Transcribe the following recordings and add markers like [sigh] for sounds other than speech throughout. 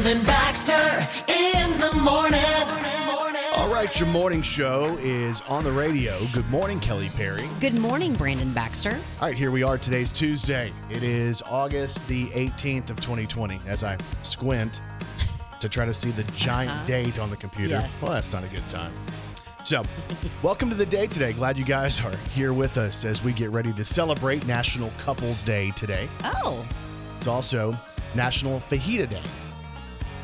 Brandon Baxter in the morning. All right, your morning show is on the radio. Good morning, Kelly Perry. Good morning, Brandon Baxter. All right, here we are. Today's Tuesday. It is August the 18th of 2020 as I squint to try to see the giant uh-huh. date on the computer. Yes. Well, that's not a good time. So, welcome to the day today. Glad you guys are here with us as we get ready to celebrate National Couples Day today. Oh, It's also National Fajita Day.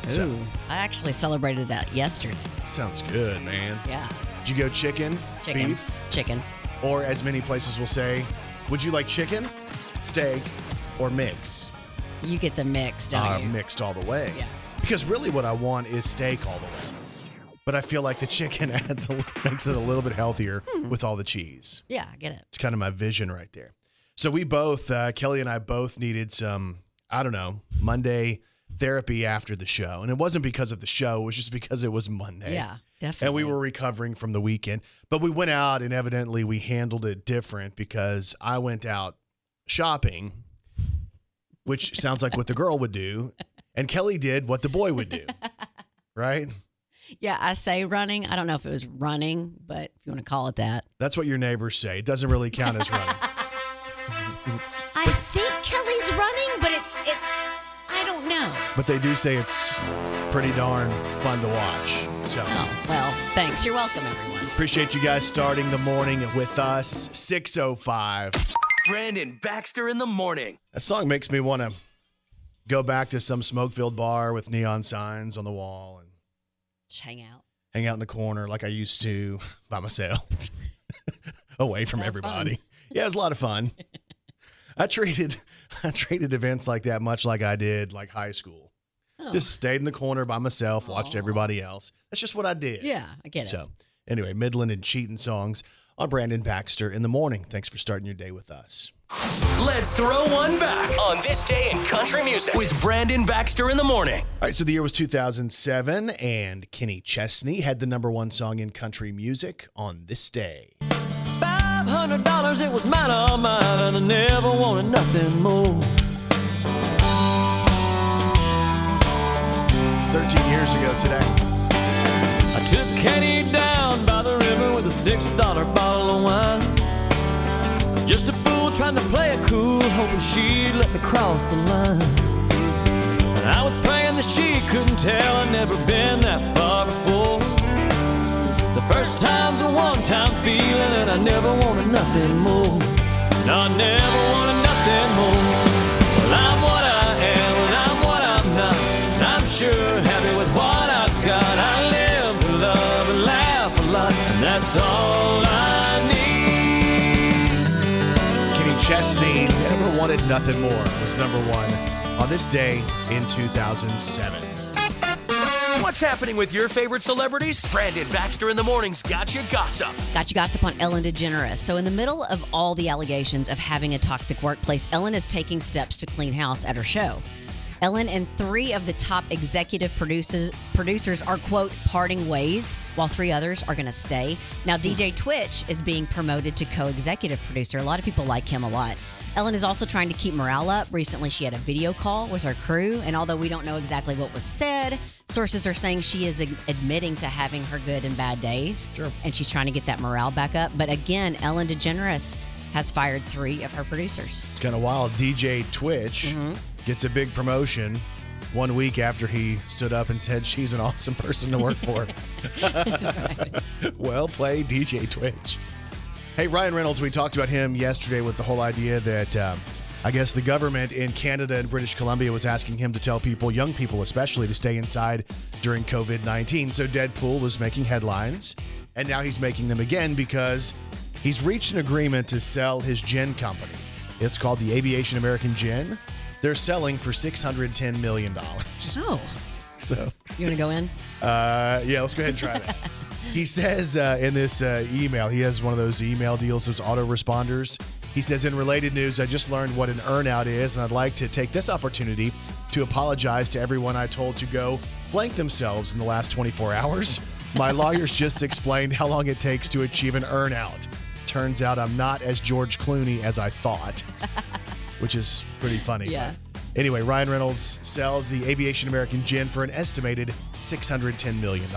So, Ooh, I actually celebrated that yesterday. sounds good, man. Yeah, Did you go chicken, chicken, beef, chicken. or as many places will say, would you like chicken, steak, or mix? You get the mix, don't Uh, you? mixed all the way. Yeah. Because really, what I want is steak all the way. But I feel like the chicken [laughs] adds a, makes it a little bit healthier Hmm. with all the cheese. Yeah, I get it. It's kind of my vision right there. So we both, uh, Kelly and I both needed some, I don't know, Monday therapy after the show. And it wasn't because of the show, it was just because it was Monday. Yeah, definitely. And we were recovering from the weekend. But we went out and evidently we handled it different because I went out shopping, which sounds like what the girl would do. And Kelly did what the boy would do. [laughs] Right? Yeah, I say running. I don't know if it was running, but if you want to call it that. That's what your neighbors say. It doesn't really count as running. [laughs] But they do say it's pretty darn fun to watch. So Oh, well, thanks. You're welcome, everyone. appreciate you guys starting the morning with us. 605. Brandon Baxter in the morning. That song makes me want to go back to some smoke filled bar with neon signs on the wall and Just hang out. hang out in the corner like I used to [laughs] by myself, [laughs] away from Sounds everybody. fun. [laughs] Yeah, it was a lot of fun. I treated I treated events like that much like I did like high school. Oh. Just stayed in the corner by myself, watched Aw. everybody else. That's just what I did. Yeah, I get it. So anyway, Midland and cheating songs on Brandon Baxter in the morning. Thanks for starting your day with us. Let's throw one back on this day in country music with Brandon Baxter in the morning. All right, so the year was 2007, and Kenny Chesney had the number one song in country music on this day. Five hundred dollars, it was mine, all mine, and I never wanted nothing more. 13 years ago today. I took Kenny down by the river with a six dollar bottle of wine. Just a fool trying to play it cool, hoping she'd let me cross the line. And I was praying that she couldn't tell I'd never been that far before. The first time's a one-time feeling, and I never wanted nothing more. No, I never wanted Chesney, Never Wanted Nothing More, was number one on this day in 2007. What's happening with your favorite celebrities? Brandon Baxter in the morning's Gotcha gossip. Gotcha gossip on Ellen DeGeneres. So, in the middle of all the allegations of having a toxic workplace, Ellen is taking steps to clean house at her show. Ellen and three of the top executive producers producers are quote parting ways, while three others are going to stay. Now, DJ hmm. Twitch is being promoted to co-executive producer. A lot of people like him a lot. Ellen is also trying to keep morale up. Recently, she had a video call with her crew, and although we don't know exactly what was said, sources are saying she is admitting to having her good and bad days, Sure. and she's trying to get that morale back up. But again, Ellen DeGeneres has fired three of her producers. It's kind of wild. DJ Twitch mm-hmm. Gets a big promotion one week after he stood up and said she's an awesome person to work for. [laughs] well played, DJ Twitch. Hey, Ryan Reynolds, we talked about him yesterday with the whole idea that um, I guess the government in Canada and British Columbia was asking him to tell people, young people especially, to stay inside during COVID 19. So Deadpool was making headlines, and now he's making them again because he's reached an agreement to sell his gin company. It's called the Aviation American Gin. They're selling for $610 million. Oh, [laughs] So, you want to go in? [laughs] uh, yeah, let's go ahead and try that. [laughs] he says uh, in this uh, email, he has one of those email deals, those autoresponders. He says, in related news, I just learned what an earnout is, and I'd like to take this opportunity to apologize to everyone I told to go blank themselves in the last 24 hours. My lawyers just explained how long it takes to achieve an earnout. Turns out I'm not as George Clooney as I thought, which is pretty funny. Yeah. Anyway, Ryan Reynolds sells the Aviation American gin for an estimated $610 million.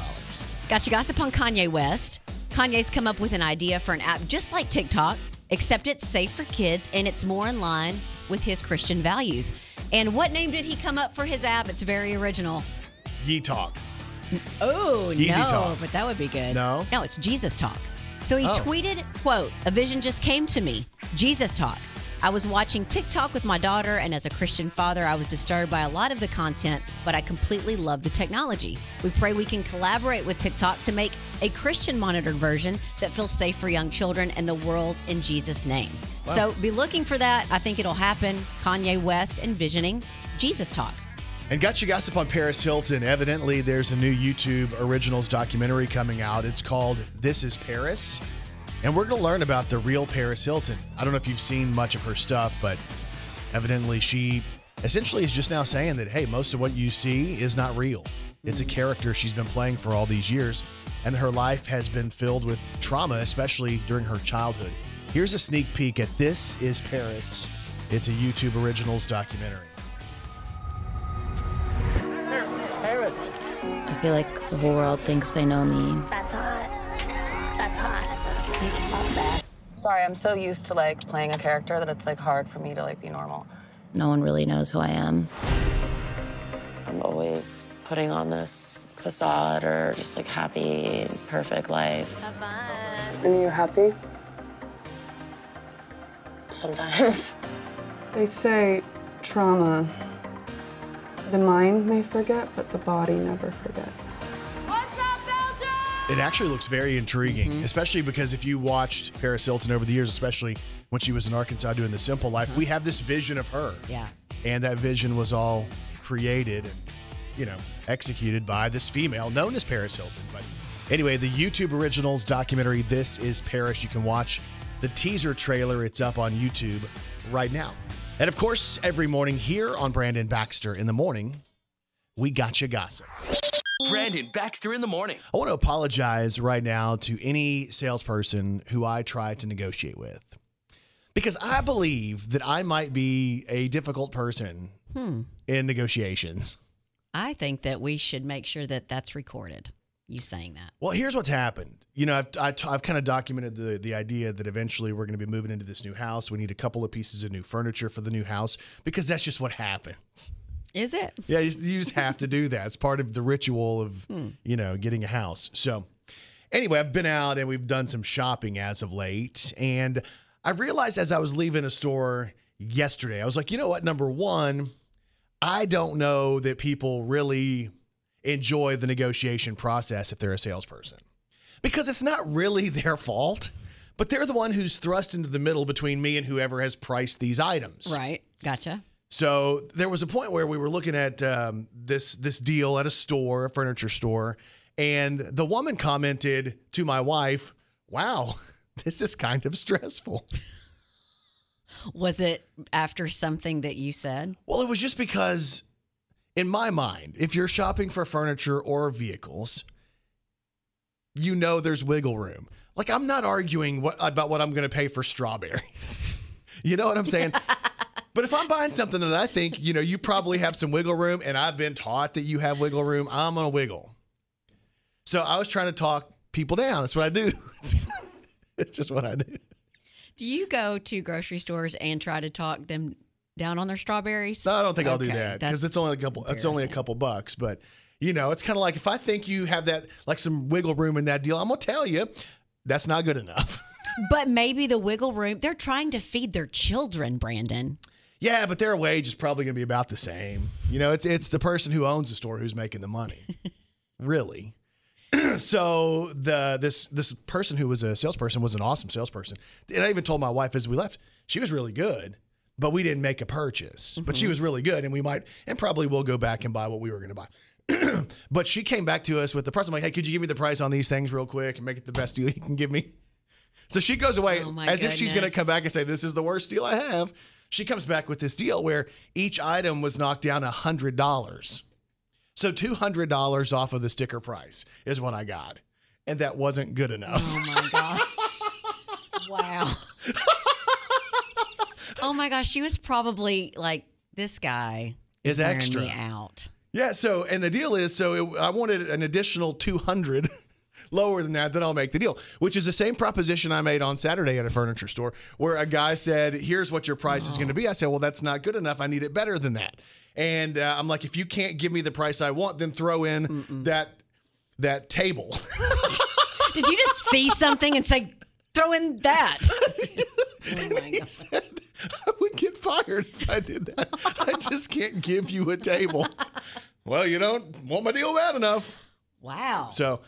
Gotcha gossip on Kanye West. Kanye's come up with an idea for an app just like TikTok, except it's safe for kids and it's more in line with his Christian values. And what name did he come up for his app? It's very original. Ye Talk. Oh, Easy no, Talk. but that would be good. No? No, it's Jesus Talk. So he Oh. tweeted, quote, a vision just came to me, Jesus Talk. I was watching TikTok with my daughter, and as a Christian father, I was disturbed by a lot of the content, but I completely love the technology. We pray we can collaborate with TikTok to make a Christian monitored version that feels safe for young children and the world in Jesus' name. So be looking for that. I think it'll happen. Kanye West envisioning Jesus Talk. And got you gossip on Paris Hilton. Evidently, there's a new YouTube Originals documentary coming out. It's called This is Paris. And we're going to learn about the real Paris Hilton. I don't know if you've seen much of her stuff, but evidently she essentially is just now saying that, hey, most of what you see is not real. It's a character she's been playing for all these years, and her life has been filled with trauma, especially during her childhood. Here's a sneak peek at This is Paris. It's a YouTube Originals documentary. Paris. I feel like the whole world thinks they know me. That's hot. Sorry, I'm so used to like playing a character that it's like hard for me to like be normal. No one really knows who I am. I'm always putting on this facade or just like happy and perfect life. And you're happy? Sometimes. They say trauma, the mind may forget, but the body never forgets. It actually looks very intriguing, mm-hmm. especially because if you watched Paris Hilton over the years, especially when she was in Arkansas doing The Simple Life, we have this vision of her. Yeah. And that vision was all created and, you know, executed by this female known as Paris Hilton. But anyway, the YouTube Originals documentary, This is Paris, you can watch the teaser trailer. It's up on YouTube right now. And of course, every morning here on Brandon Baxter in the morning, we got you gossip. Brandon Baxter in the morning. I want to apologize right now to any salesperson who I try to negotiate with because I believe that I might be a difficult person hmm. in negotiations. I think that we should make sure that that's recorded. You saying that. Well, here's what's happened. You know, I've, I t- I've kind of documented the, the idea that eventually we're going to be moving into this new house. We need a couple of pieces of new furniture for the new house because that's just what happens. Is it? Yeah, you just, you just have to do that. It's part of the ritual of, hmm. you know, getting a house. So, anyway, I've been out and we've done some shopping as of late. And I realized as I was leaving a store yesterday, I was like, you know what? Number one, I don't know that people really enjoy the negotiation process if they're a salesperson because it's not really [laughs] their fault, but they're the one who's thrust into the middle between me and whoever has priced these items. Right. Gotcha. So there was a point where we were looking at um, this this deal at a store, a furniture store, and the woman commented to my wife, "Wow, [laughs] this is kind of stressful." Was it after something that you said? Well, it was just because, in my mind, if you're shopping for furniture or vehicles, you know there's wiggle room. Like I'm not arguing what, about what I'm going to pay for strawberries. [laughs] you know what I'm saying? [laughs] but if I'm buying something that I think, you know, you probably have some wiggle room and I've been taught that you have wiggle room, I'm going to wiggle. So I was trying to talk people down. That's what I do. [laughs] it's just what I do. Do you go to grocery stores and try to talk them down on their strawberries? No, I don't think I'll do that because it's only a couple. It's only a couple bucks, but you know, it's kind of like if I think you have that like some wiggle room in that deal, I'm gonna tell you that's not good enough. [laughs] But maybe the wiggle room, they're trying to feed their children, Brandon. Yeah, but their wage is probably gonna be about the same. You know, it's it's the person who owns the store who's making the money, [laughs] really. [clears throat] so the this this person who was a salesperson was an awesome salesperson. And I even told my wife as we left, she was really good, but we didn't make a purchase. But she mm-hmm. was really good, and we might and probably will go back and buy what we were going to buy. [clears throat] but she came back to us with the price. I'm like, hey, could you give me the price on these things real quick and make it the best deal you can give me? So she goes away Oh, as if she's going to come back and say, this is the worst deal I have. She comes back with this deal where each item was knocked down $100. So $200 off of the sticker price is what I got. And that wasn't good enough. Oh my gosh. wow. [laughs] oh my gosh. She was probably like This guy Is wearing extra. out. Yeah. So, and the deal is, so it, I wanted an additional 200 lower than that, then I'll make the deal, which is the same proposition I made on Saturday at a furniture store where a guy said, here's what your price is going to be. I said, well, that's not good enough. I need it better than that. And uh, I'm like, if you can't give me the price I want, then throw in that that table. [laughs] Did you just see something and say, throw in that? [laughs] and he said, I would get fired if I did that. I just can't give you a table. [laughs] well, you don't want my deal bad enough. Wow. So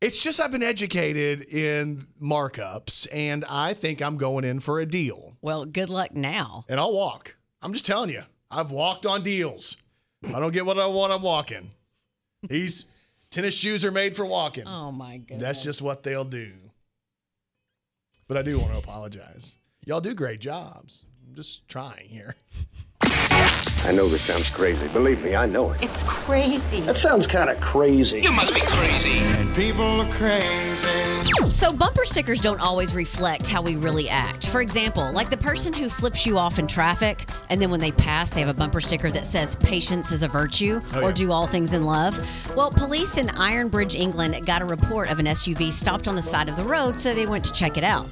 it's just I've been educated in markups, and I think I'm going in for a deal. Well, good luck now. And I'll walk. I'm just telling you, I've walked on deals. I don't get what I want, I'm walking. These tennis shoes are made for walking. Oh my goodness. That's just what they'll do. But I do want to apologize. Y'all do great jobs. I'm just trying here. [laughs] I know this sounds crazy. Believe me, I know it. It's crazy. That sounds kind of crazy. You must be crazy. And people are crazy. So, bumper stickers don't always reflect how we really act. For example, like the person who flips you off in traffic, and then when they pass, they have a bumper sticker that says, Patience is a virtue, Oh, or yeah. do all things in love. Well, police in Ironbridge, England got a report of an SUV stopped on the side of the road, so they went to check it out.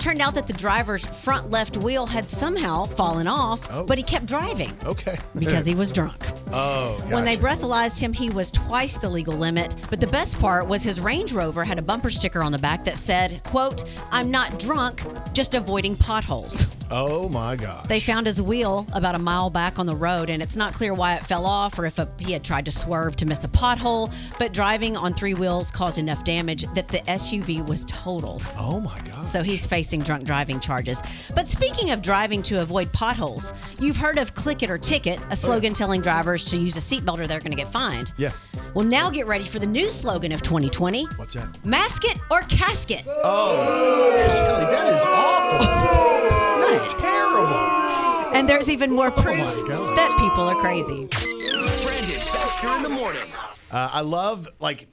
Turned out that the driver's front left wheel had somehow fallen off, Oh. but he kept driving Okay. because he was [laughs] drunk. Oh, When they breathalyzed him, he was twice the legal limit. But the best part was his Range Rover had a bumper sticker on the back that said, quote, I'm not drunk, just avoiding potholes. Oh my God. They found his wheel about a mile back on the road, and it's not clear why it fell off or if a, he had tried to swerve to miss a pothole. But driving on three wheels caused enough damage that the SUV was totaled. Oh my God. So he's facing drunk driving charges. But speaking of driving to avoid potholes, you've heard of click it or ticket, a slogan telling drivers to use a seatbelt or they're going to get fined. Yeah. Well, now get ready for the new slogan of 2020 What's that? Mask it or casket. Oh, Kelly, that is awful. That is terrible. And there's even more proof my gosh. that people are crazy. Brandon Baxter in the morning. Uh, I love like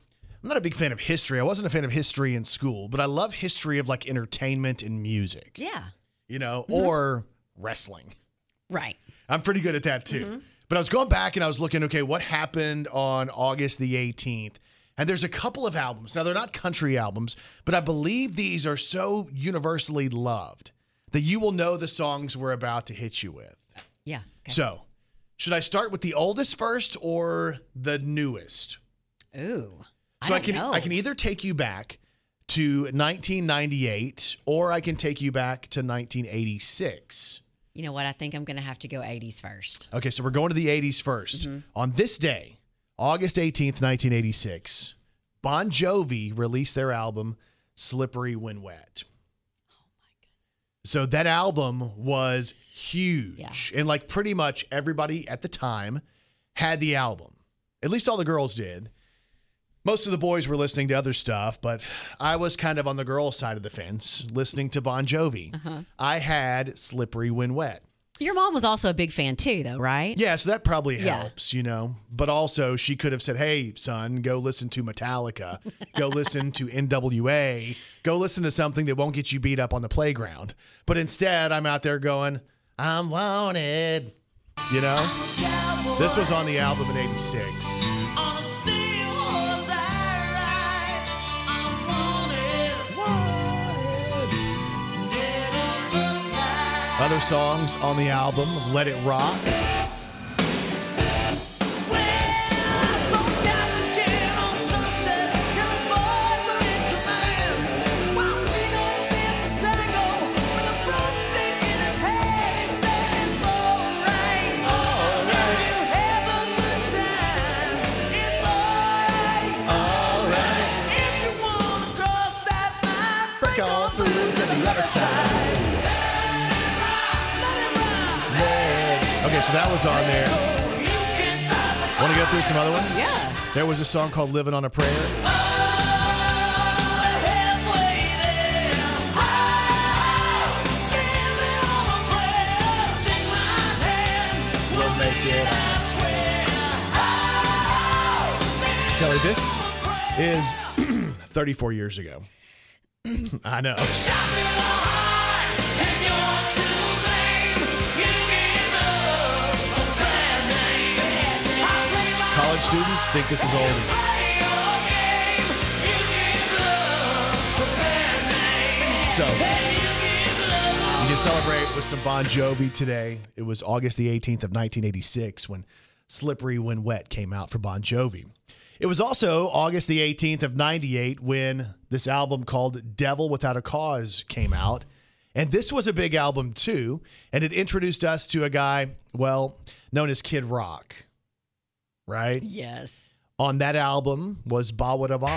I'm not a big fan of history. I wasn't a fan of history in school, but I love history of like entertainment and music. Yeah. You know, Mm-hmm. or wrestling. Right. I'm pretty good at that too. Mm-hmm. But I was going back and I was looking, okay, what happened on August the 18th? And there's a couple of albums. Now, they're not country albums, but I believe these are so universally loved that you will know the songs we're about to hit you with. Yeah. So, should I start with the oldest first or the newest? Ooh. So I, don't can know. I can either take you back to 1998 or I can take you back to 1986. You know what? I think I'm going to have to go 80s first. Okay, so we're going to the 80s 1st Mm-hmm. On this day, August 18th, 1986, Bon Jovi released their album Slippery When Wet. So that album was huge. And like pretty much everybody at the time had the album. At least all the girls did. Most of the boys were listening to other stuff, but I was kind of on the girl side of the fence listening to Bon Jovi. Uh-huh. I had Slippery When Wet. Your mom was also a big fan too, though, right? Yeah, so that probably Yeah. helps, you know. But also, she could have said, "Hey, son, go listen to Metallica, go [laughs] listen to N.W.A., go listen to something that won't get you beat up on the playground." But instead, I'm out there going, "I'm wanted," you know. This was on the album in '86. Other songs on the album, Let It Rock. Okay, so that was on there. Want to go through some other ones? Yeah. There was a song called Living on a Prayer. We'll make it. Kelly, this is [clears throat] 34 years ago. [clears throat] I know. Students think this is oldies. So you can celebrate with some Bon Jovi today. It was August the 18th of 1986 when Slippery When Wet came out for Bon Jovi. It was also August the 18th of 98 when this album called Devil Without a Cause came out. And this was a big album too. And it introduced us to a guy, well, known as Kid Rock. Right? Yes. On that album was Bawitdaba.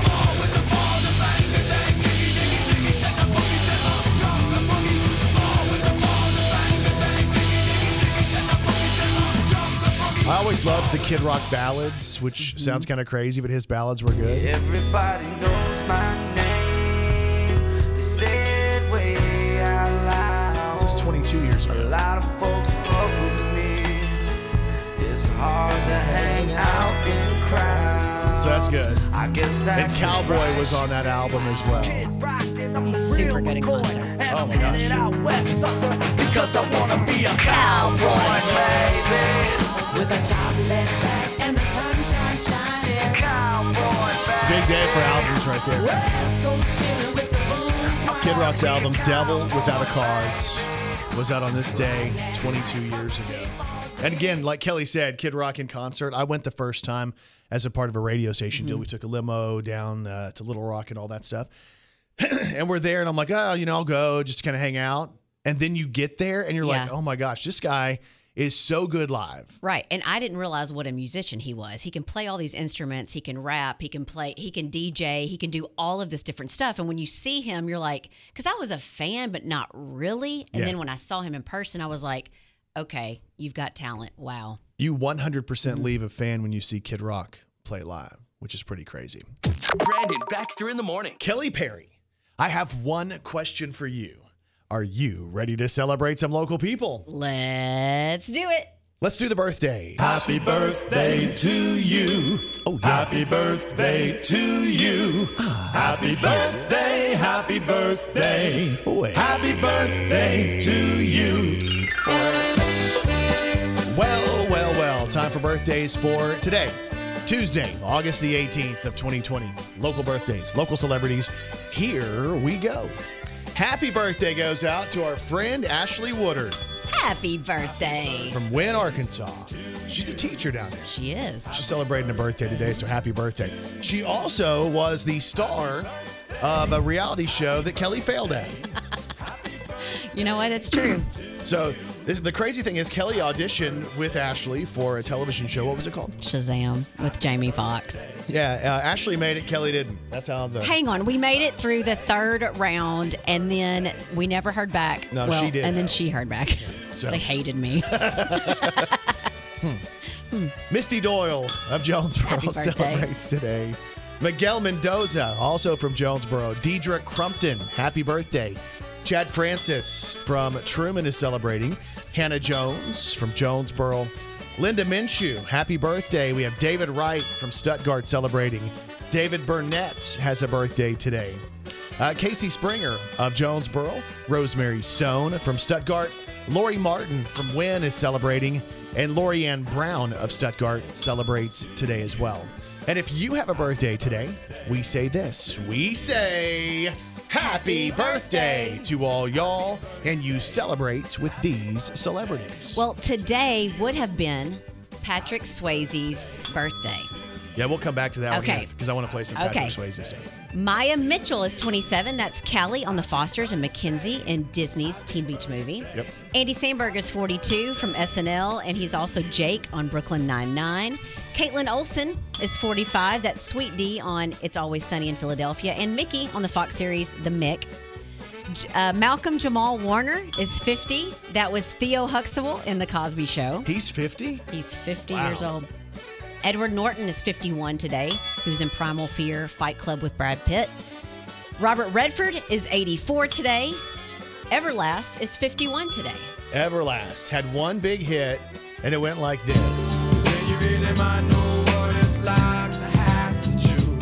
I always loved the Kid Rock ballads, which mm-hmm. sounds kind of crazy, but his ballads were good. Everybody knows my name. They say it way out loud. This is 22 years A lot of folks fuck with me. It's hard to hang out in crowds. So that's good. I guess And that's Cowboy was on that album as well. He's super good in concert. Oh my gosh. out west, sucker, because I wanna be a cowboy, baby. With a top left back and the sunshine shining. Cowboy, It's a big day for albums right there. West Coast chillin' with the boom. Kid Rock's album Devil Without a Cause was out on this day 22 years ago. And again, like Kelly said, Kid Rock in concert. I went the first time as a part of a radio station deal. We took a limo down uh, to Little Rock and all that stuff. [clears throat] and we're there, and I'm like, oh, you know, I'll go just to kind of hang out. And then you get there, and you're like, oh my gosh, this guy is so good live. Right. And I didn't realize what a musician he was. He can play all these instruments, he can rap, he can play, he can DJ, he can do all of this different stuff. And when you see him, you're like, because I was a fan, but not really. And Yeah. then when I saw him in person, I was like, okay, you've got talent. Wow. You 100% mm-hmm. leave a fan when you see Kid Rock play live, which is pretty crazy. Brandon Baxter in the morning. Kelly Perry, I have one question for you. Are you ready to celebrate some local people? Let's do it. Let's do the birthdays. Happy birthday to you. Oh, yeah. Happy birthday to you. Ah, Happy birthday, happy birthday. Boy. Happy birthday to you. Well, well, well. Time for birthdays for today, Tuesday, August the 18th of 2020. Local birthdays, local celebrities. Here we go. Happy birthday goes out to our friend Ashley Woodard Happy birthday. from Wynne, Arkansas. She's a teacher down there. She is. She's celebrating a birthday today, so happy birthday. She also was the star of a reality show that Kelly failed at. [laughs] You know what? It's true. So this, the crazy thing is, Kelly auditioned with Ashley for a television show. What was it called? Shazam with Jamie Foxx. Yeah, uh, Ashley made it. Kelly didn't. That's how the. Hang on, we made it through the third round, and then we never heard back. No, well, she did. and then she heard back. So- They hated me. [laughs] Misty Doyle of Jonesboro celebrates today. Miguel Mendoza, also from Jonesboro. Deidre Crumpton, happy birthday. Chad Francis from Trumann is celebrating. Hannah Jones from Jonesboro. Linda Minshew, happy birthday. We have David Wright from Stuttgart celebrating. David Burnett has a birthday today. Uh, Casey Springer of Jonesboro. Rosemary Stone from Stuttgart. Lori Martin from Wynne is celebrating. And Lori Ann Brown of Stuttgart celebrates today as well. And if you have a birthday today, we say this. We say happy birthday to all y'all, and you celebrate with these celebrities. well, today would have been Patrick Swayze's birthday. Yeah, we'll come back to that Okay. because I want to play some Patrick Okay. Swayze stuff. Maia Mitchell is 27. That's Callie on The Fosters and Mackenzie in Disney's Teen Beach movie. Yep. Andy Samberg is 42 from SNL, and he's also Jake on Brooklyn Nine-Nine. Kaitlin Olson is 45. That's Sweet D on It's Always Sunny in Philadelphia. And Mickey on the Fox series The Mick. Uh, Malcolm Jamal Warner is 50. That was Theo Huxtable in The Cosby Show. He's 50? He's 50 Wow. years old. Edward Norton is 51 today. He was in Primal Fear, Fight Club with Brad Pitt. Robert Redford is 84 today. Everlast is 51 today. Everlast had one big hit, and it went like this. Say you really might know what it's like to have to choose.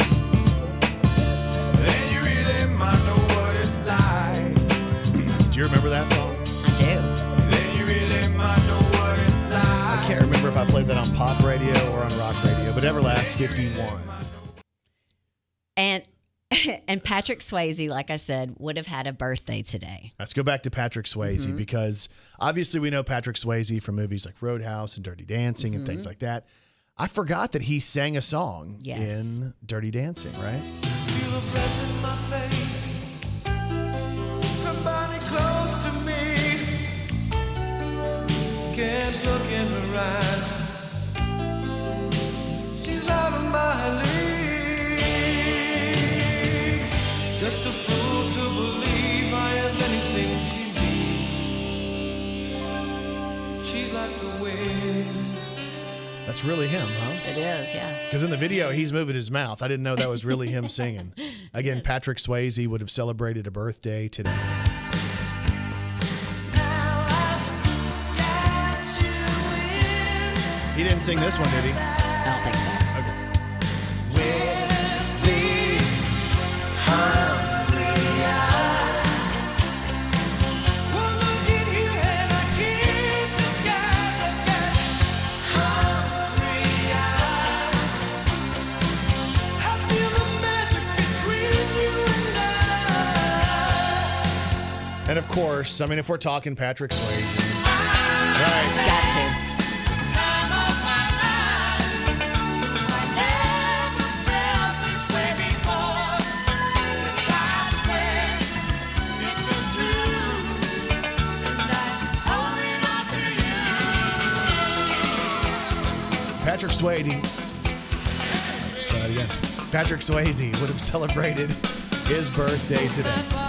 Then you really might know what it's like. Do you remember that song? I do. Then you really might know what it's like. I can't remember if I played that on pop radio but Everlast 51. And [laughs] and Patrick Swayze, like I said, would have had a birthday today. Let's go back to Patrick Swayze Mhm. because obviously we know Patrick Swayze from movies like Roadhouse and Dirty Dancing and things Mhm. like that. I forgot that he sang a song Yes. in Dirty Dancing, right? Feel a breath in my face. Her close to me. Can't look in her eyes. That's really him, huh? It is, yeah. Because in the video, he's moving his mouth. I didn't know that was really him [laughs] singing. Again, Patrick Swayze would have celebrated a birthday today. He didn't sing this one, did he? And of course, I mean, if we're talking Patrick Swayze, right? Got to. Time of my life. I never felt this way before. Yes, I swear it's a truth. And I'm holding on to you. Patrick Swayze. Let's try it again. Patrick Swayze would have celebrated his birthday today.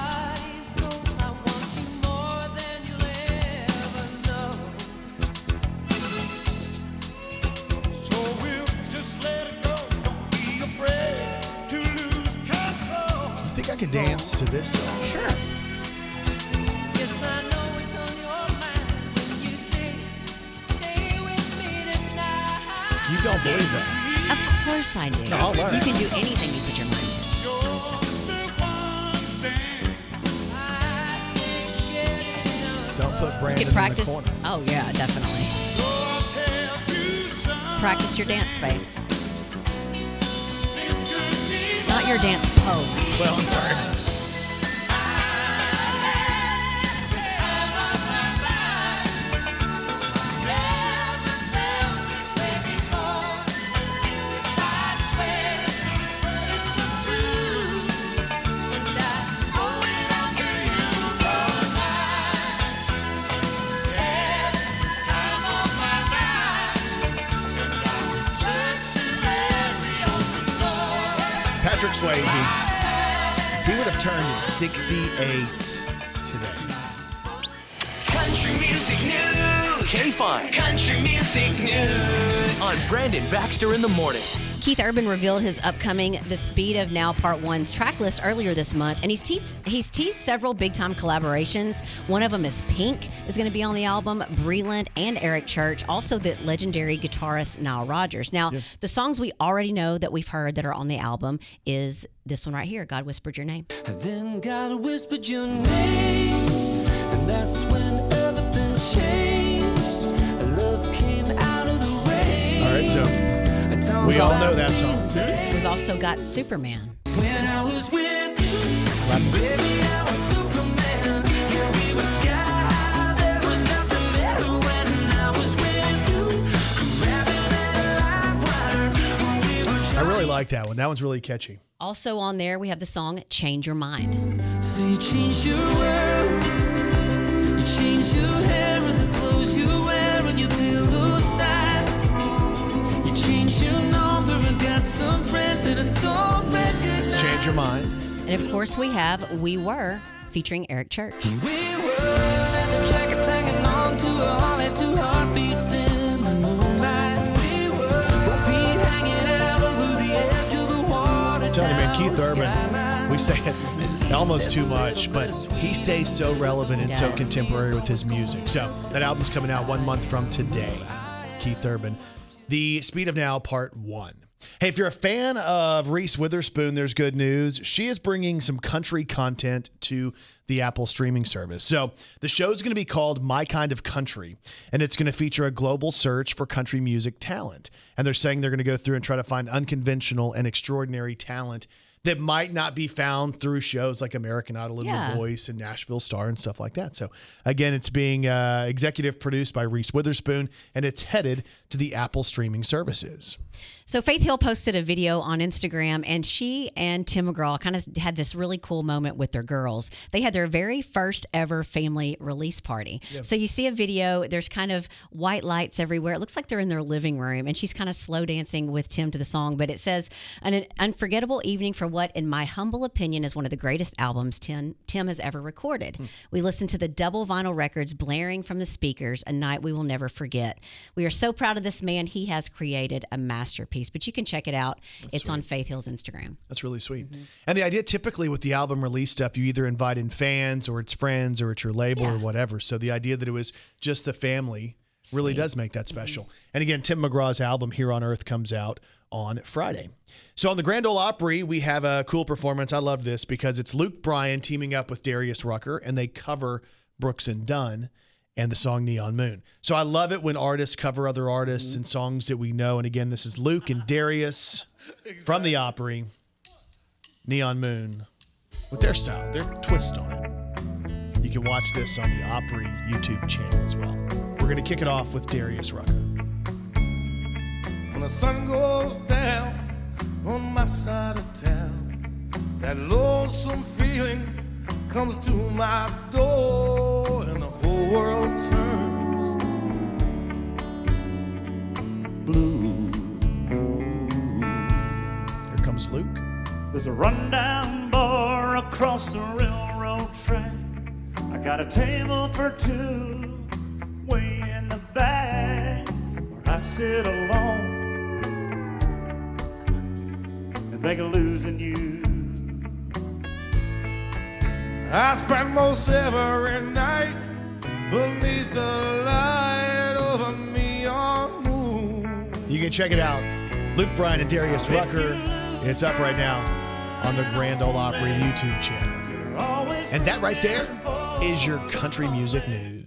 You say, stay with me tonight. You don't believe that? Of course I do. No, I'll learn. You can do anything you put your mind to. Don't put You can practice. in the corner. Oh yeah, definitely. Practice your dance space. Not your dance pose. Well, I'm sorry. Turned 68 today. Country music news. K5. Country music news. On Brandon Baxter in the morning. Keith Urban revealed his upcoming The Speed of Now Part 1's track list earlier this month, and he's teased, he's teased several big time collaborations. One of them is Pink, is going to be on the album, Breland and Eric Church, also the legendary guitarist Nile Rodgers. Now, the songs we already know that we've heard that are on the album is this one right here, God Whispered Your Name. Then God whispered your name, and that's when everything changed. Love came out of the rain. All right, so we all know that song. We've also got Superman. When I was with you, baby, I was Superman. Yeah, we were sky high. There was nothing better when I was with you. Grabbing that light wire. Oh, I really like that one. That one's really catchy. Also on there, we have the song Change Your Mind. So you change your world, you change your hair Change your mind. And of course, we have We Were featuring Eric Church. We were leather jackets hanging on to a Harley, two heartbeats in the moonlight. We were both feet hanging out over the edge of the water. I'm telling you, man, Keith Urban, we say it almost too much, but he stays so relevant and so contemporary with his music. So that album's coming out one month from today. Keith Urban, The Speed of Now, Part One. Hey, if you're a fan of Reese Witherspoon, there's good news. She is bringing some country content to the Apple streaming service. So the show is going to be called My Kind of Country, and it's going to feature a global search for country music talent. And they're saying they're going to go through and try to find unconventional and extraordinary talent that might not be found through shows like American Idol and Yeah. The Voice and Nashville Star and stuff like that. So again, it's being uh, executive produced by Reese Witherspoon, and it's headed to the Apple streaming services. So Faith Hill posted a video on Instagram, and she and Tim McGraw kind of had this really cool moment with their girls. They had their very first ever family release party. Yep. So you see a video. There's kind of white lights everywhere. It looks like they're in their living room, and she's kind of slow dancing with Tim to the song. But it says an unforgettable evening for what, in my humble opinion, is one of the greatest albums Tim Tim has ever recorded. Hmm. We listened to the double vinyl records blaring from the speakers. A night we will never forget. We are so proud of this man. He has created a masterpiece. But you can check it out. it's on Faith Hill's Instagram. That's really sweet. Mm-hmm. And the idea typically with the album release stuff, you either invite in fans or it's friends or it's your label or whatever. So the idea that it was just the family really does make that special. Mm-hmm. And again, Tim McGraw's album Here on Earth comes out on Friday. So on the Grand Ole Opry, we have a cool performance. I love this because it's Luke Bryan teaming up with Darius Rucker and they cover Brooks and Dunn and the song Neon Moon. So I love it when artists cover other artists and songs that we know. And again, this is Luke and Darius [laughs] from the Opry, Neon Moon, with their style, their twist on it. You can watch this on the Opry YouTube channel as well. We're going to kick it off with Darius Rucker. When the sun goes down on my side of town, that lonesome feeling comes to my door, and the whole world turns blue. Here comes Luke. There's a rundown bar across the railroad track. I got a table for two way in the back where I sit alone think of losing you. I spend most every night beneath the light of a neon moon. You can check it out. Luke Bryan and Darius Rucker. It's up right now on the Grand Ole Opry YouTube channel. And that right there is your country music news.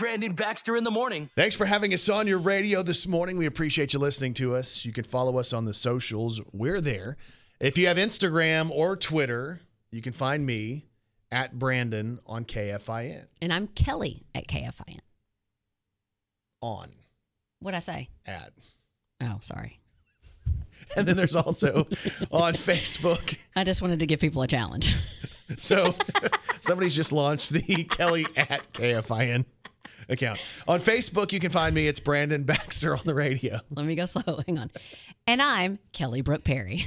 Brandon Baxter in the morning. Thanks for having us on your radio this morning. We appreciate you listening to us. You can follow us on the socials. We're there. If you have Instagram or Twitter, you can find me at Brandon on KFIN. And I'm Kelly at KFIN. On What'd I say? at. Oh, sorry. [laughs] And then there's also on Facebook. I just wanted to give people a challenge. [laughs] So [laughs] somebody's just launched the Kelly at KFIN account. On Facebook, you can find me. It's Brandon Baxter on the radio. Let me go slow. Hang on. And I'm Kelly Brooke Perry.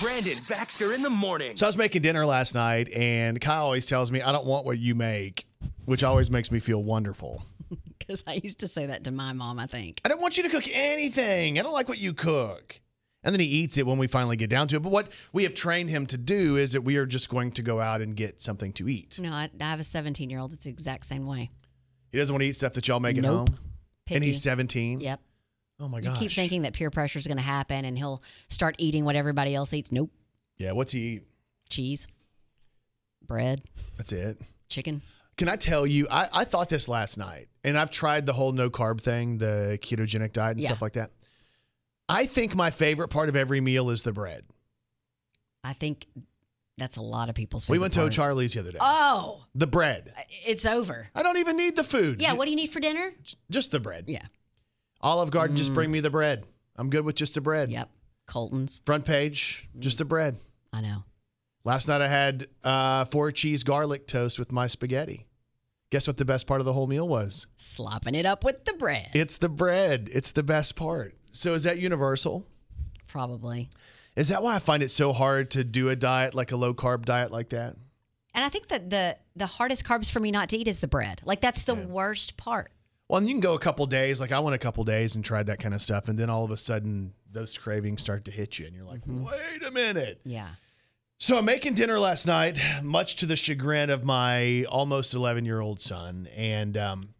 Brandon Baxter in the morning. So I was making dinner last night, and Kyle always tells me, I don't want what you make, which always makes me feel wonderful. [laughs] Because I used to say that to my mom, I think. I don't want you to cook anything. I don't like what you cook. And then he eats it when we finally get down to it. But what we have trained him to do is that we are just going to go out and get something to eat. No, I, I have a 17 year old that's the exact same way. He doesn't want to eat stuff that y'all make at Nope. home. And he's 17. Yep. Oh my You keep thinking that peer pressure is going to happen and he'll start eating what everybody else eats. Nope. Yeah, what's he eat? Cheese, bread, That's it. chicken. Can I tell you, I, I thought this last night, and I've tried the whole no carb thing, the ketogenic diet and Yeah. stuff like that. I think my favorite part of every meal is the bread. I think that's a lot of people's food. We went to part. O'Charley's the other day. Oh, the bread. it's over. I don't even need the food. Yeah, Ju- what do you need for dinner? just the bread. Yeah. Olive Garden, just bring me the bread. I'm good with just the bread. Yep. Colton's. Front page, just the bread. I know. Last night I had uh, four cheese garlic toast with my spaghetti. Guess what the best part of the whole meal was? Slopping it up with the bread. It's the bread. It's the best part. So is that universal? Probably. Is that why I find it so hard to do a diet like a low carb diet like that? And I think that the the hardest carbs for me not to eat is the bread. Like that's the worst part. Well, and you can go a couple days. Like I went a couple days and tried that kind of stuff, and then all of a sudden those cravings start to hit you, and you're like, "Wait a minute." Yeah. So I'm making dinner last night, much to the chagrin of my almost 11 year old son, and um,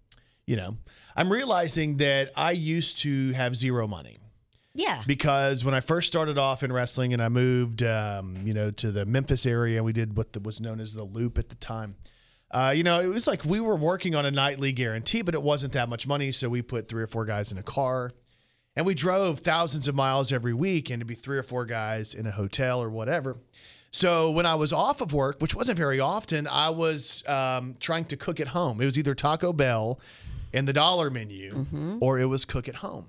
you know, I'm realizing that I used to have zero money. Yeah. because when I first started off in wrestling and I moved, um, you know, to the Memphis area, we did what the, was known as the Loop at the time. Uh, you know, it was like we were working on a nightly guarantee, but it wasn't that much money, so we put three or four guys in a car, and we drove thousands of miles every week, and to be three or four guys in a hotel or whatever. So when I was off of work, which wasn't very often, I was um, trying to cook at home. It was either Taco Bell in the dollar menu, or it was cook at home.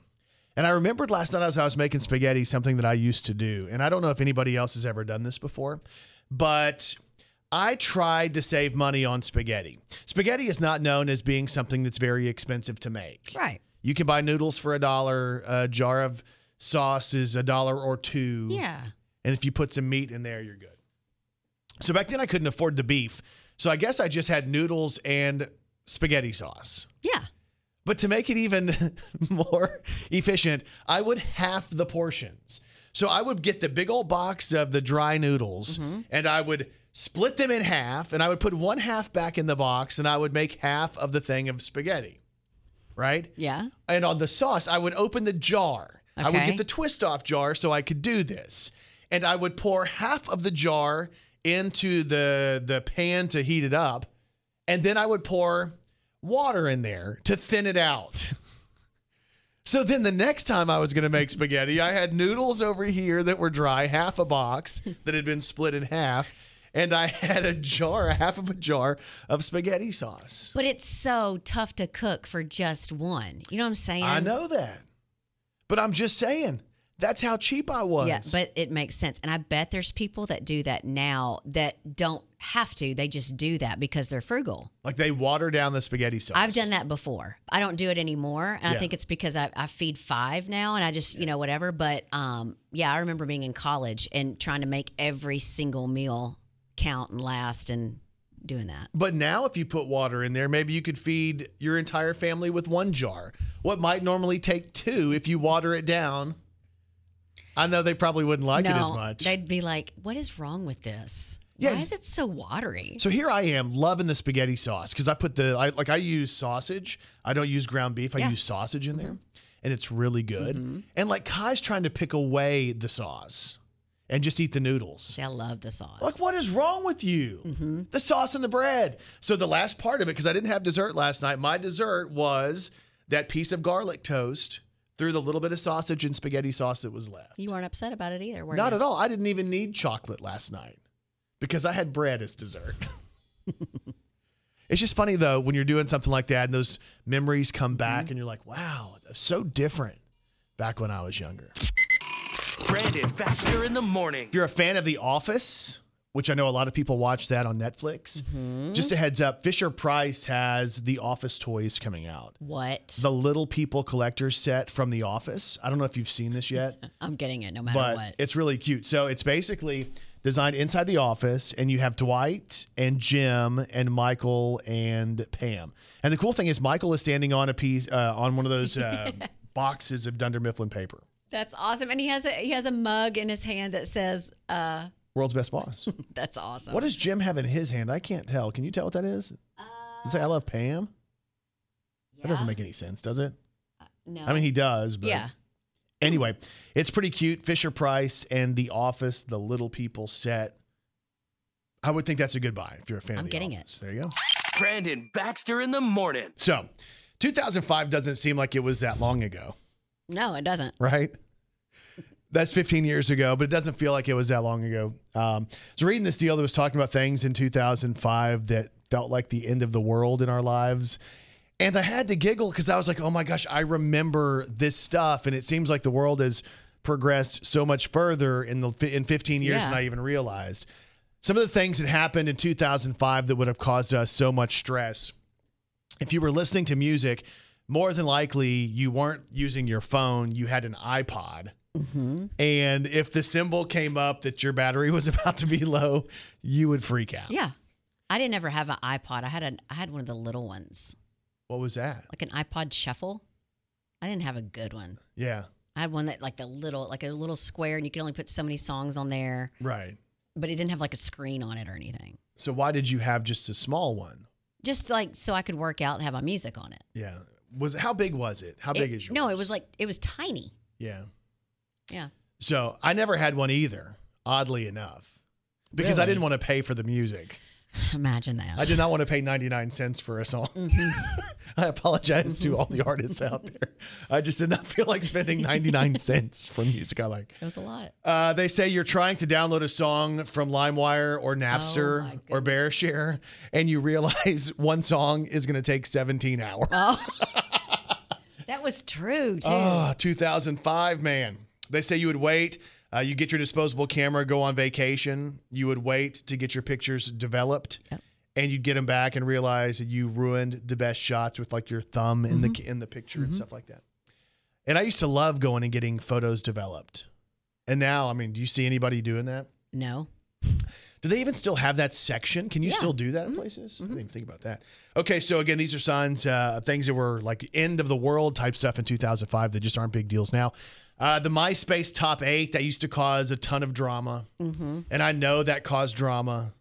And I remembered last night as I was making spaghetti, something that I used to do. And I don't know if anybody else has ever done this before, but I tried to save money on spaghetti. Spaghetti is not known as being something that's very expensive to make. Right. You can buy noodles for a dollar, a jar of sauce is a dollar or two. Yeah. And if you put some meat in there, you're good. So back then I couldn't afford the beef. So I guess I just had noodles and spaghetti sauce. Yeah. But to make it even [laughs] more efficient, I would half the portions. So I would get the big old box of the dry noodles mm-hmm. and I would split them in half and I would put one half back in the box and I would make half of the thing of spaghetti. Right? Yeah. And on the sauce, I would open the jar. Okay. I would get the twist off jar so I could do this. And I would pour half of the jar into the the pan to heat it up. And then I would pour water in there to thin it out. [laughs] So then the next time I was going to make spaghetti, I had noodles over here that were dry, half a box that had been split in half, and I had a jar, a half of a jar of spaghetti sauce. But it's so tough to cook for just one. You know what I'm saying? I know that. But I'm just saying, that's how cheap I was. Yeah, but it makes sense. And I bet there's people that do that now that don't have to. They just do that because they're frugal. like they water down the spaghetti sauce. I've done that before. I don't do it anymore. And Yeah. I think it's because I, I feed five now and I just, you know, whatever. But um, yeah, I remember being in college and trying to make every single meal count and last and doing that. But now, if you put water in there, maybe you could feed your entire family with one jar. What might normally take two if you water it down. I know they probably wouldn't like no, it as much. They'd be like, what is wrong with this? Yeah, Why is it so watery? So here I am loving the spaghetti sauce because I put the I, like I use sausage. I don't use ground beef. I Yeah. use sausage in there, mm-hmm. and it's really good. Mm-hmm. And like Kai's trying to pick away the sauce and just eat the noodles. I love the sauce. Like, what is wrong with you? Mm-hmm. The sauce and the bread. So the last part of it, because I didn't have dessert last night, my dessert was that piece of garlic toast through the little bit of sausage and spaghetti sauce that was left. You weren't upset about it either, were Not you? Not at all. I didn't even need chocolate last night because I had bread as dessert. [laughs] it's just funny though when you're doing something like that and those memories come mm-hmm. back and you're like, wow, that's so different back when I was younger. Brandon Baxter in the morning. If you're a fan of The Office, which I know a lot of people watch that on Netflix, just a heads up Fisher Price has The Office toys coming out. What? The Little People collector's set from The Office. I don't know if you've seen this yet. [laughs] I'm getting it no matter but what. it's really cute. So it's basically designed inside the office, and you have Dwight and Jim and Michael and Pam. And the cool thing is, Michael is standing on a piece uh, on one of those uh, [laughs] boxes of Dunder Mifflin paper. That's awesome. And he has a he has a mug in his hand that says, uh, World's best boss. [laughs] that's awesome. What does Jim have in his hand? I can't tell. Can you tell what that is? Is it I love Pam? That doesn't make any sense, does it? Uh, no. I mean, he does, but Yeah. Anyway, it's pretty cute. Fisher Price and The Office, the Little People set. I would think that's a good buy if you're a fan I'm of The getting Office. There you go. Brandon Baxter in the morning. So, 2005 doesn't seem like it was that long ago, No, it doesn't. right? That's 15 years ago, but it doesn't feel like it was that long ago. Um, I was reading this deal that was talking about things in 2005 that felt like the end of the world in our lives. And I had to giggle because I was like, oh my gosh, I remember this stuff. And it seems like the world has progressed so much further in the in 15 years Yeah. than I even realized. Some of the things that happened in 2005 that would have caused us so much stress. If you were listening to music, more than likely you weren't using your phone, you had an iPod. And if the symbol came up that your battery [laughs] was about to be low, you would freak out. Yeah. I didn't ever have an iPod. I had an I had one of the little ones. What was that? Like an iPod shuffle. I didn't have a good one. Yeah. I had one that like the little like a little square and you could only put so many songs on there, Right. but it didn't have like a screen on it or anything. So why did you have just a small one? Just like so I could work out and have my music on it. Yeah. Was how big was it? How big is yours? No, it was like it was tiny. Yeah. Yeah. So I never had one either, oddly enough, because I didn't want to pay for the music. [sighs] Imagine that. I did not want to pay 99 cents for a song. Mhm. [laughs] I apologize to all the artists out there. I just did not feel like spending 99 [laughs] cents for music I like. It was a lot. Uh, they say you're trying to download a song from LimeWire or Napster or BearShare, and you realize [laughs] one song is going to take 17 hours. Oh. that was true, too. Oh, 2005, man. They say you would wait. Uh, you get your disposable camera, go on vacation. You would wait to get your pictures developed, and you'd get them back and realize that you ruined the best shots with like your thumb in the in the picture and stuff like that. And I used to love going and getting photos developed. And now, I mean, do you see anybody doing that? No. Do they even still have that section? Can you Yeah. still do that in places? I didn't even think about that. Okay, so again, these are signs uh, things that were like end of the world type stuff in 2005 that just aren't big deals now. Uh, the MySpace top eight that used to cause a ton of drama, Mm-hmm. and I know that caused drama.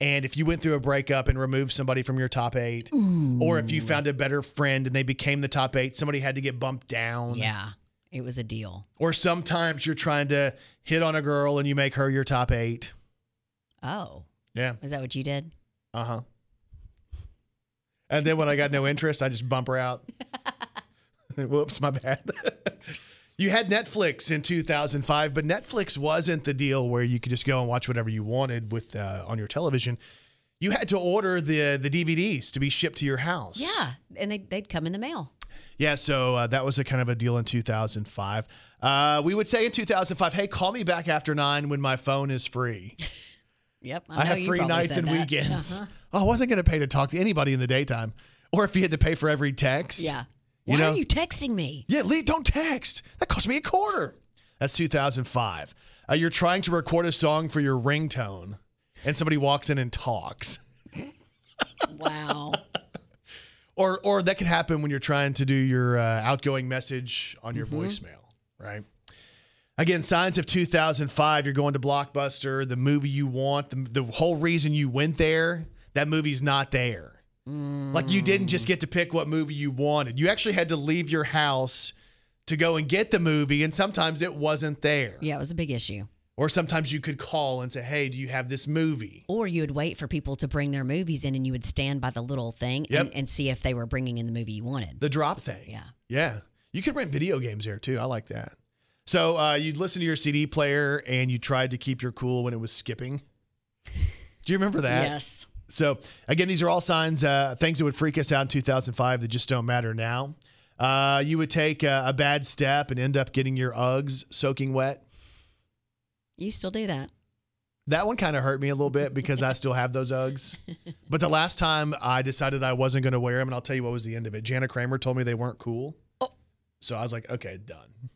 And if you went through a breakup and removed somebody from your top eight, or if you found a better friend and they became the top eight, somebody had to get bumped down. Yeah. It was a deal. Or sometimes you're trying to hit on a girl and you make her your top eight. Oh. Yeah. Is that what you did? Uh huh. And then when I got no interest, I just bump her out. [laughs] [laughs] Whoops, my bad. [laughs] you had Netflix in 2005, but Netflix wasn't the deal where you could just go and watch whatever you wanted with uh, on your television. You had to order the the DVDs to be shipped to your house. Yeah. And they, they'd come in the mail. Yeah, so uh, that was a kind of a deal in 2005. Uh, we would say in 2005, hey, call me back after nine when my phone is free. [laughs] Yep. I, I, have free nights and that. weekends. Uh-huh. Oh, I wasn't going to pay to talk to anybody in the daytime, or if you had to pay for every text. Yeah. You Why know? are you texting me? Yeah, Lee, don't text. That cost me a quarter. That's 2005. Uh, you're trying to record a song for your ringtone, and somebody walks in and talks. [laughs] Wow. Or, or that could happen when you're trying to do your uh, outgoing message on your Mm-hmm. voicemail, right? Again, signs of 2005. You're going to Blockbuster, the movie you want, the, the whole reason you went there, that movie's not there. Like you didn't just get to pick what movie you wanted. You actually had to leave your house to go and get the movie, and sometimes it wasn't there. Yeah, it was a big issue. Or sometimes you could call and say, "Hey, do you have this movie?" Or you would wait for people to bring their movies in and you would stand by the little thing Yep. and, and see if they were bringing in the movie you wanted. The drop thing. Yeah. Yeah. You could rent video games there too. I like that. So uh, you'd listen to your CD player and you tried to keep your cool when it was skipping. Do you remember that? Yes. So again, these are all signs, uh, things that would freak us out in 2005 that just don't matter now. Uh, you would take a, a bad step and end up getting your Uggs soaking wet. You still do that. That one kind of hurt me a little bit [laughs] because I still have those Uggs. But the last time I decided I wasn't going to wear them, and I'll tell you what was the end of it. Jana Kramer told me they weren't cool. Oh. So I was like, okay, done.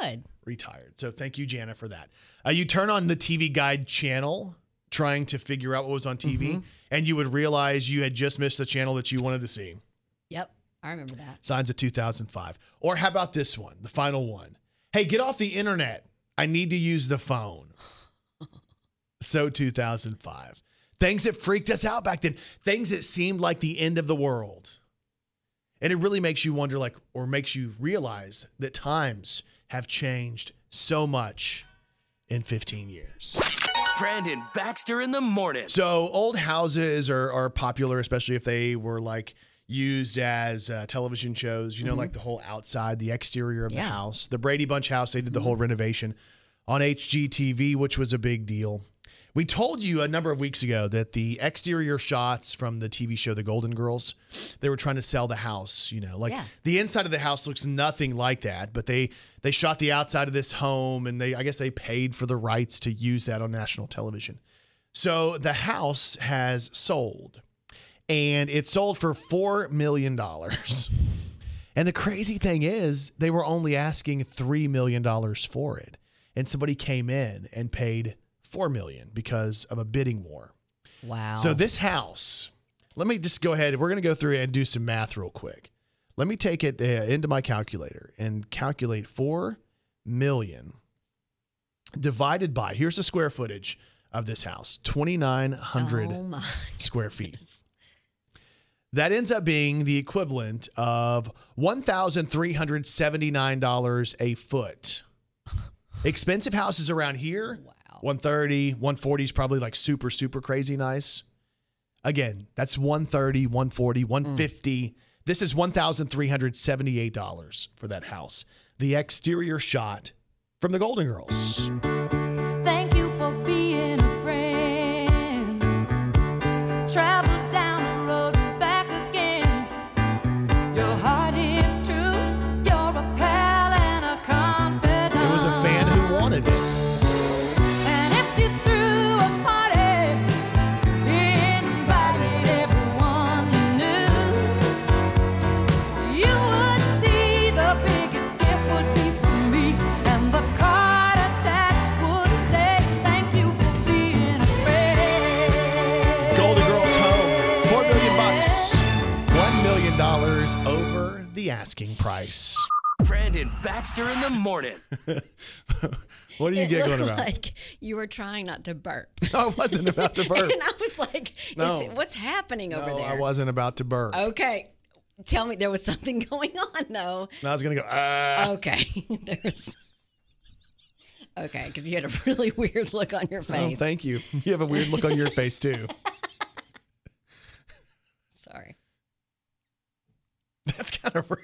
Good. Retired. So thank you, Jana, for that. Uh, you turn on the TV Guide channel trying to figure out what was on TV, mm-hmm. and you would realize you had just missed the channel that you wanted to see. Yep. I remember that. Signs of 2005. Or how about this one, the final one? Hey, get off the internet. I need to use the phone. [laughs] so 2005. Things that freaked us out back then, things that seemed like the end of the world. And it really makes you wonder, like, or makes you realize that times have changed so much in 15 years. Brandon Baxter in the morning. So old houses are, are popular, especially if they were like used as uh, television shows. You know, like the whole outside, the exterior of the house. The Brady Bunch house, they did the whole renovation on HGTV, which was a big deal. We told you a number of weeks ago that the exterior shots from the TV show The Golden Girls, they were trying to sell the house. You know, like Yeah. the inside of the house looks nothing like that, but they they shot the outside of this home, and they I guess they paid for the rights to use that on national television. So the house has sold, and it sold for four million dollars. [laughs] and the crazy thing is, they were only asking three million dollars for it, and somebody came in and paid four million because of a bidding war. Wow. So this house, let me just go ahead. We're going to go through and do some math real quick. Let me take it uh, into my calculator and calculate 4 million divided by, here's the square footage of this house 2,900 Oh [laughs] square feet. That ends up being the equivalent of $1,379 a foot. Expensive houses around here, wow. 130, 140 is probably like super, super crazy nice. Again, that's 130, 140, 150. This is $1,378 for that house. The exterior shot from the Golden Girls. Brandon Baxter in the morning. [laughs] What are you It giggling looked about? Like you were trying not to burp. [laughs] I wasn't about to [laughs] burp. and I was like, is No. what's happening over there? I wasn't about to burp. Okay. Tell me there was something going on though. And I was gonna go. Ah. Okay. There's Okay, because you had a really weird look on your Oh, face. thank you. You have a weird look on your face too. Sorry. That's kind of rude.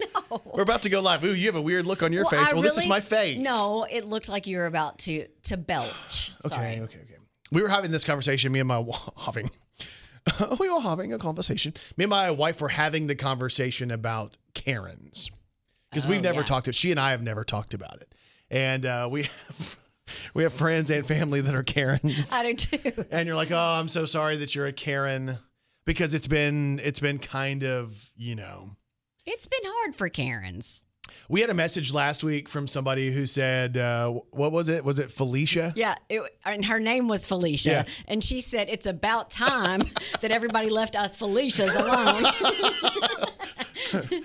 [laughs] No. We're about to go live. Ooh, you have a weird look on your Well, face. I well, this is my face. No, it looked like you were about to to belch. [sighs] Okay, Sorry. okay, okay. We were having this conversation. Me and my [laughs] having, [laughs] we were having a conversation. Me and my wife were having the conversation about Karens because Oh, we've never yeah. talked. It. She and I have never talked about it, and uh, we have we have friends and family that are Karens. I do too. and you're like, oh, I'm so sorry that you're a Karen because it's been it's been kind of you know. It's been hard for Karens. We had a message last week from somebody who said, uh, what was it? Was it Felicia? Yeah, it, and her name was Felicia, Yeah. and she said it's about time [laughs] that everybody left us Felicias alone.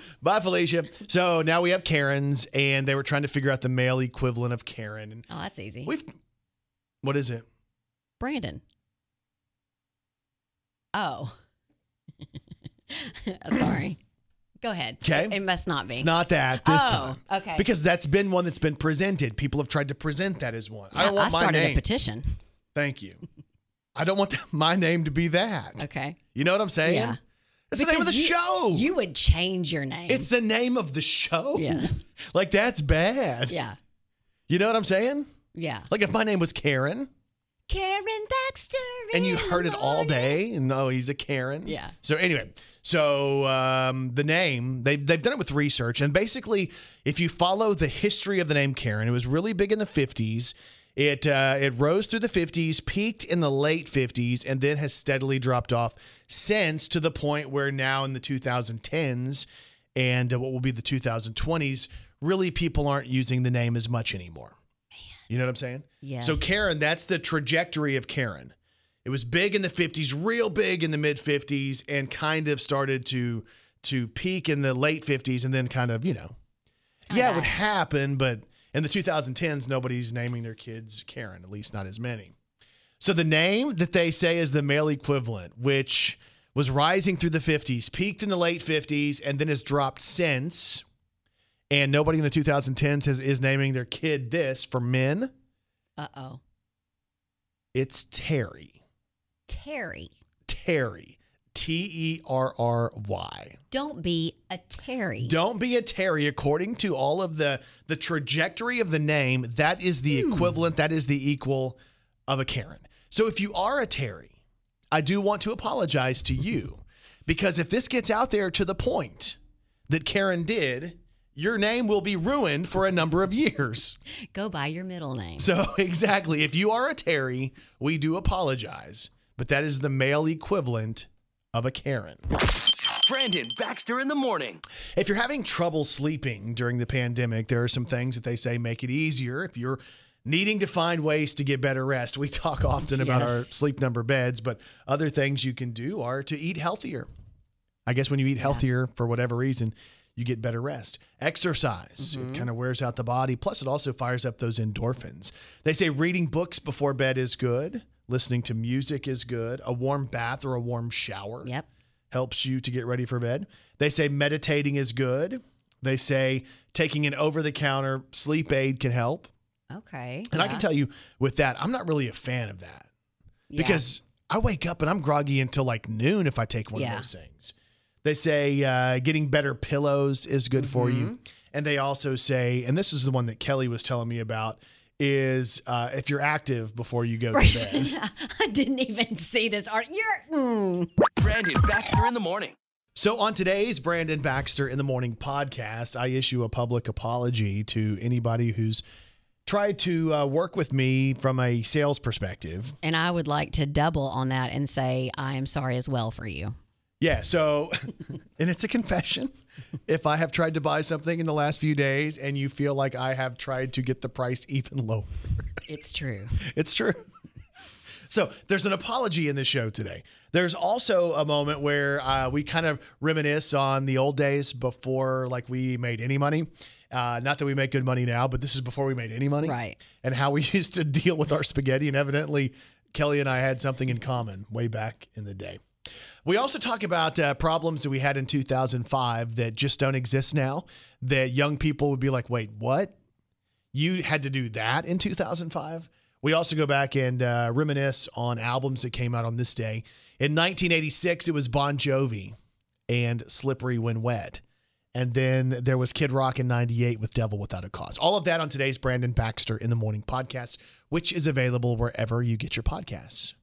[laughs] [laughs] Bye, Felicia. So now we have Karens, and they were trying to figure out the male equivalent of Karen. Oh, that's easy. we've, what is it? Brandon. Oh, sorry. Go ahead. Okay. It must not be. It's not that this Oh, time. okay. Because that's been one that's been presented. People have tried to present that as one. I don't want my started name. a petition. Thank you. I don't want [laughs] my name to be that. Okay. You know what I'm saying? Yeah. It's the name of the you- show. You would change your name. It's the name of the show. Yes. [laughs] like that's bad. yeah. You know what I'm saying? Yeah. Like if my name was Karen Karen Baxter. and you heard it all day, and no, he's a Karen. Yeah. So anyway, so um, the name they've they've done it with research, and basically, if you follow the history of the name Karen, it was really big in the '50s. It uh, it rose through the 50s, peaked in the late 50s, and then has steadily dropped off since to the point where now in the 2010s and uh, what will be the 2020s, really people aren't using the name as much anymore. You know what I'm saying? Yes. So Karen, that's the trajectory of Karen. It was big in the 50s, real big in the mid 50s, and kind of started to to peak in the late 50s, and then kind of, you know, yeah, it would happen, but in the 2010s, nobody's naming their kids Karen, at least not as many. So the name that they say is the male equivalent, which was rising through the 50s, peaked in the late 50s, and then has dropped since. And nobody in the 2010s has, is naming their kid this for men. Uh oh. It's Terry. Terry. Terry. T E R R Y. Don't be a Terry. Don't be a Terry. According to all of the the trajectory of the name, that is the Hmm. equivalent, that is the equal of a Karen. So if you are a Terry, I do want to apologize to you because if this gets out there to the point that Karen did, your name will be ruined for a number of years. Go by your middle name. So, [laughs] exactly. If you are a Terry, we do apologize, but that is the male equivalent of a Karen. Brandon Baxter in the morning. If you're having trouble sleeping during the pandemic, there are some things that they say make it easier. If you're needing to find ways to get better rest, we talk often about our sleep number beds, but other things you can do are to eat healthier. I guess when you eat healthier for whatever reason, you get better rest. Exercise, it mm-hmm. kind of wears out the body. Plus, it also fires up those endorphins. They say reading books before bed is good, listening to music is good, a warm bath or a warm shower Yep. helps you to get ready for bed. They say meditating is good. They say taking an over the counter sleep aid can help. Okay. And I can tell you with that, I'm not really a fan of that Yeah. because I wake up and I'm groggy until like noon if I take one Yeah. of those things. They say uh, getting better pillows is good for you. Mm-hmm. And they also say, and this is the one that Kelly was telling me about, is uh, if you're active before you go to bed. [laughs] I didn't even see this art. You're. Mm. Brandon Baxter in the morning. So, on today's Brandon Baxter in the Morning podcast, I issue a public apology to anybody who's tried to uh, work with me from a sales perspective. And I would like to double on that and say I am sorry as well for you. Yeah. So, [laughs] and it's a confession. If I have tried to buy something in the last few days and you feel like I have tried to get the price even [laughs] lower, It's true. it's true. So there's an apology in the show today. There's also a moment where uh, we kind of reminisce on the old days before like we made any money. Uh, not that we make good money now, but this is before we made any money. Right. And how we [laughs] used to deal with our spaghetti. And evidently, Kelly and I had something in common way back in the day. We also talk about uh, problems that we had in 2005 that just don't exist now. That young people would be like, wait, what? You had to do that in 2005? We also go back and uh, reminisce on albums that came out on this day. In 1986, it was Bon Jovi and Slippery When Wet. And then there was Kid Rock in 98 with Devil Without a Cause. All of that on today's Brandon Baxter in the Morning podcast, which is available wherever you get your podcasts.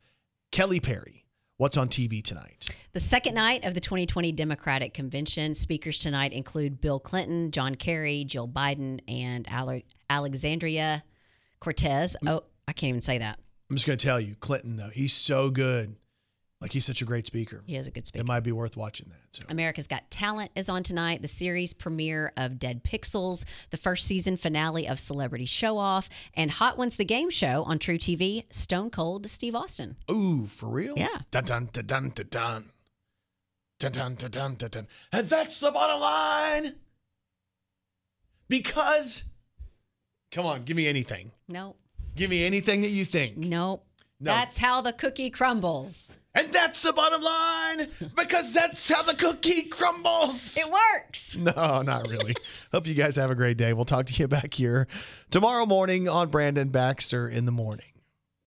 Kelly Perry, what's on TV tonight? The second night of the 2020 Democratic Convention, speakers tonight include Bill Clinton, John Kerry, Jill Biden, and Ale- Alexandria Cortez. Oh, I can't even say that. I'm just going to tell you, Clinton, though, he's so good. Like, he's such a great speaker. He is a good speaker. It might be worth watching that. So. America's Got Talent is on tonight. The series premiere of Dead Pixels, the first season finale of Celebrity Show Off, and Hot Ones the Game Show on truTV. Stone Cold Steve Austin. Ooh, for real? Yeah. Dun dun dun dun dun dun. Dun dun dun dun dun dun. And that's the bottom line. Because, come on, give me anything. Nope. Give me anything that you think. Nope. No. That's how the cookie crumbles. And that's the bottom line. Because that's how the cookie crumbles. It works. No, not really. Hope you guys have a great day. We'll talk to you back here tomorrow morning on Brandon Baxter in the morning.